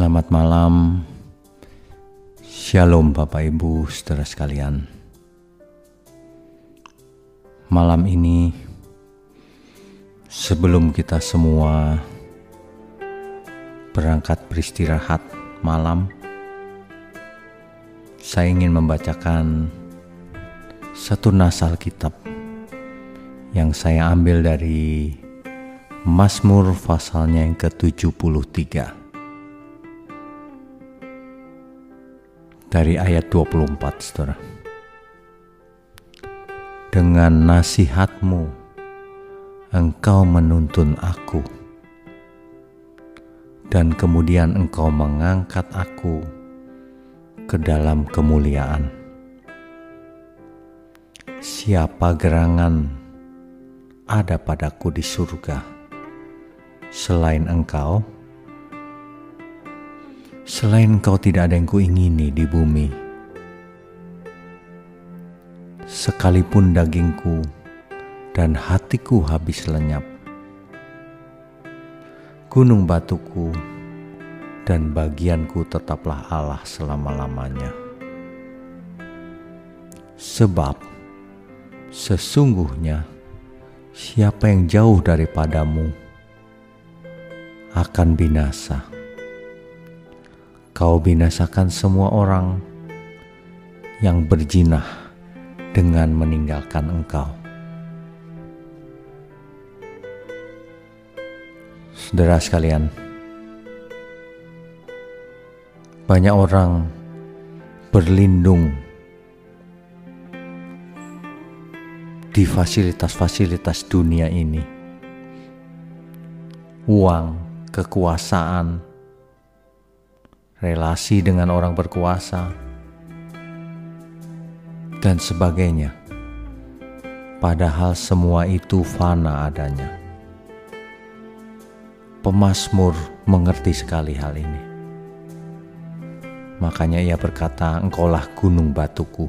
Selamat malam, Shalom Bapak Ibu, saudara sekalian. Malam ini, sebelum kita semua berangkat beristirahat malam, saya ingin membacakan satu nasal kitab yang saya ambil dari Mazmur pasalnya yang ke-73. Dari ayat 24 saudara. Dengan nasihatmu engkau menuntun aku dan kemudian engkau mengangkat aku ke dalam kemuliaan. Siapa gerangan ada padaku di surga selain engkau? Selain kau tidak ada yang kuingini di bumi. Sekalipun dagingku dan hatiku habis lenyap. Gunung batuku dan bagianku tetaplah Allah selama-lamanya. Sebab sesungguhnya siapa yang jauh daripadamu akan binasa kau binasakan semua orang yang berjinah dengan meninggalkan engkau. Saudara sekalian, banyak orang berlindung di fasilitas-fasilitas dunia ini. Uang, kekuasaan, relasi dengan orang berkuasa, dan sebagainya. Padahal semua itu fana adanya. Pemasmur mengerti sekali hal ini. Makanya ia berkata, engkaulah gunung batuku,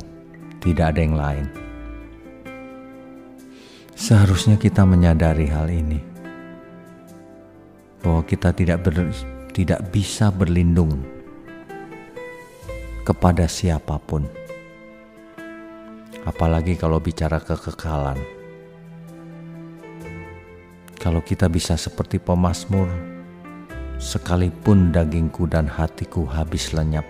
tidak ada yang lain. Seharusnya kita menyadari hal ini. Bahwa kita tidak ber, tidak bisa berlindung kepada siapa pun. Apalagi kalau bicara kekekalan. Kalau kita bisa seperti pemazmur, sekalipun dagingku dan hatiku habis lenyap,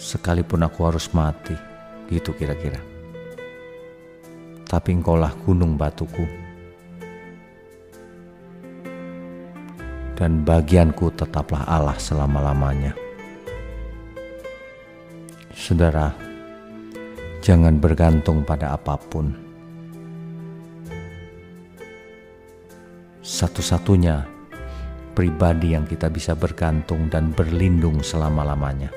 sekalipun aku harus mati, gitu kira-kira. Tapi engkaulah gunung batuku, dan bagianku tetaplah Allah selama-lamanya. Saudara, jangan bergantung pada apa pun. Satu-satunya pribadi yang kita bisa bergantung dan berlindung selama-lamanya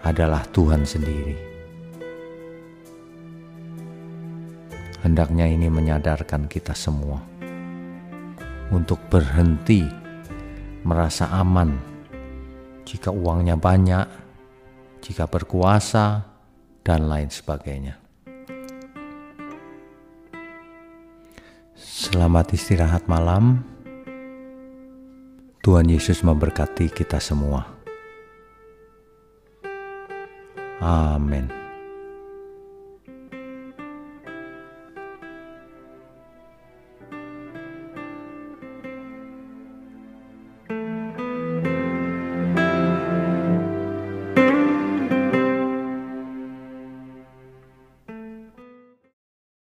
adalah Tuhan sendiri. Hendaknya ini menyadarkan kita semua untuk berhenti merasa aman jika uangnya banyak jika berkuasa, dan lain sebagainya. Selamat istirahat malam. Tuhan Yesus memberkati kita semua. Amin.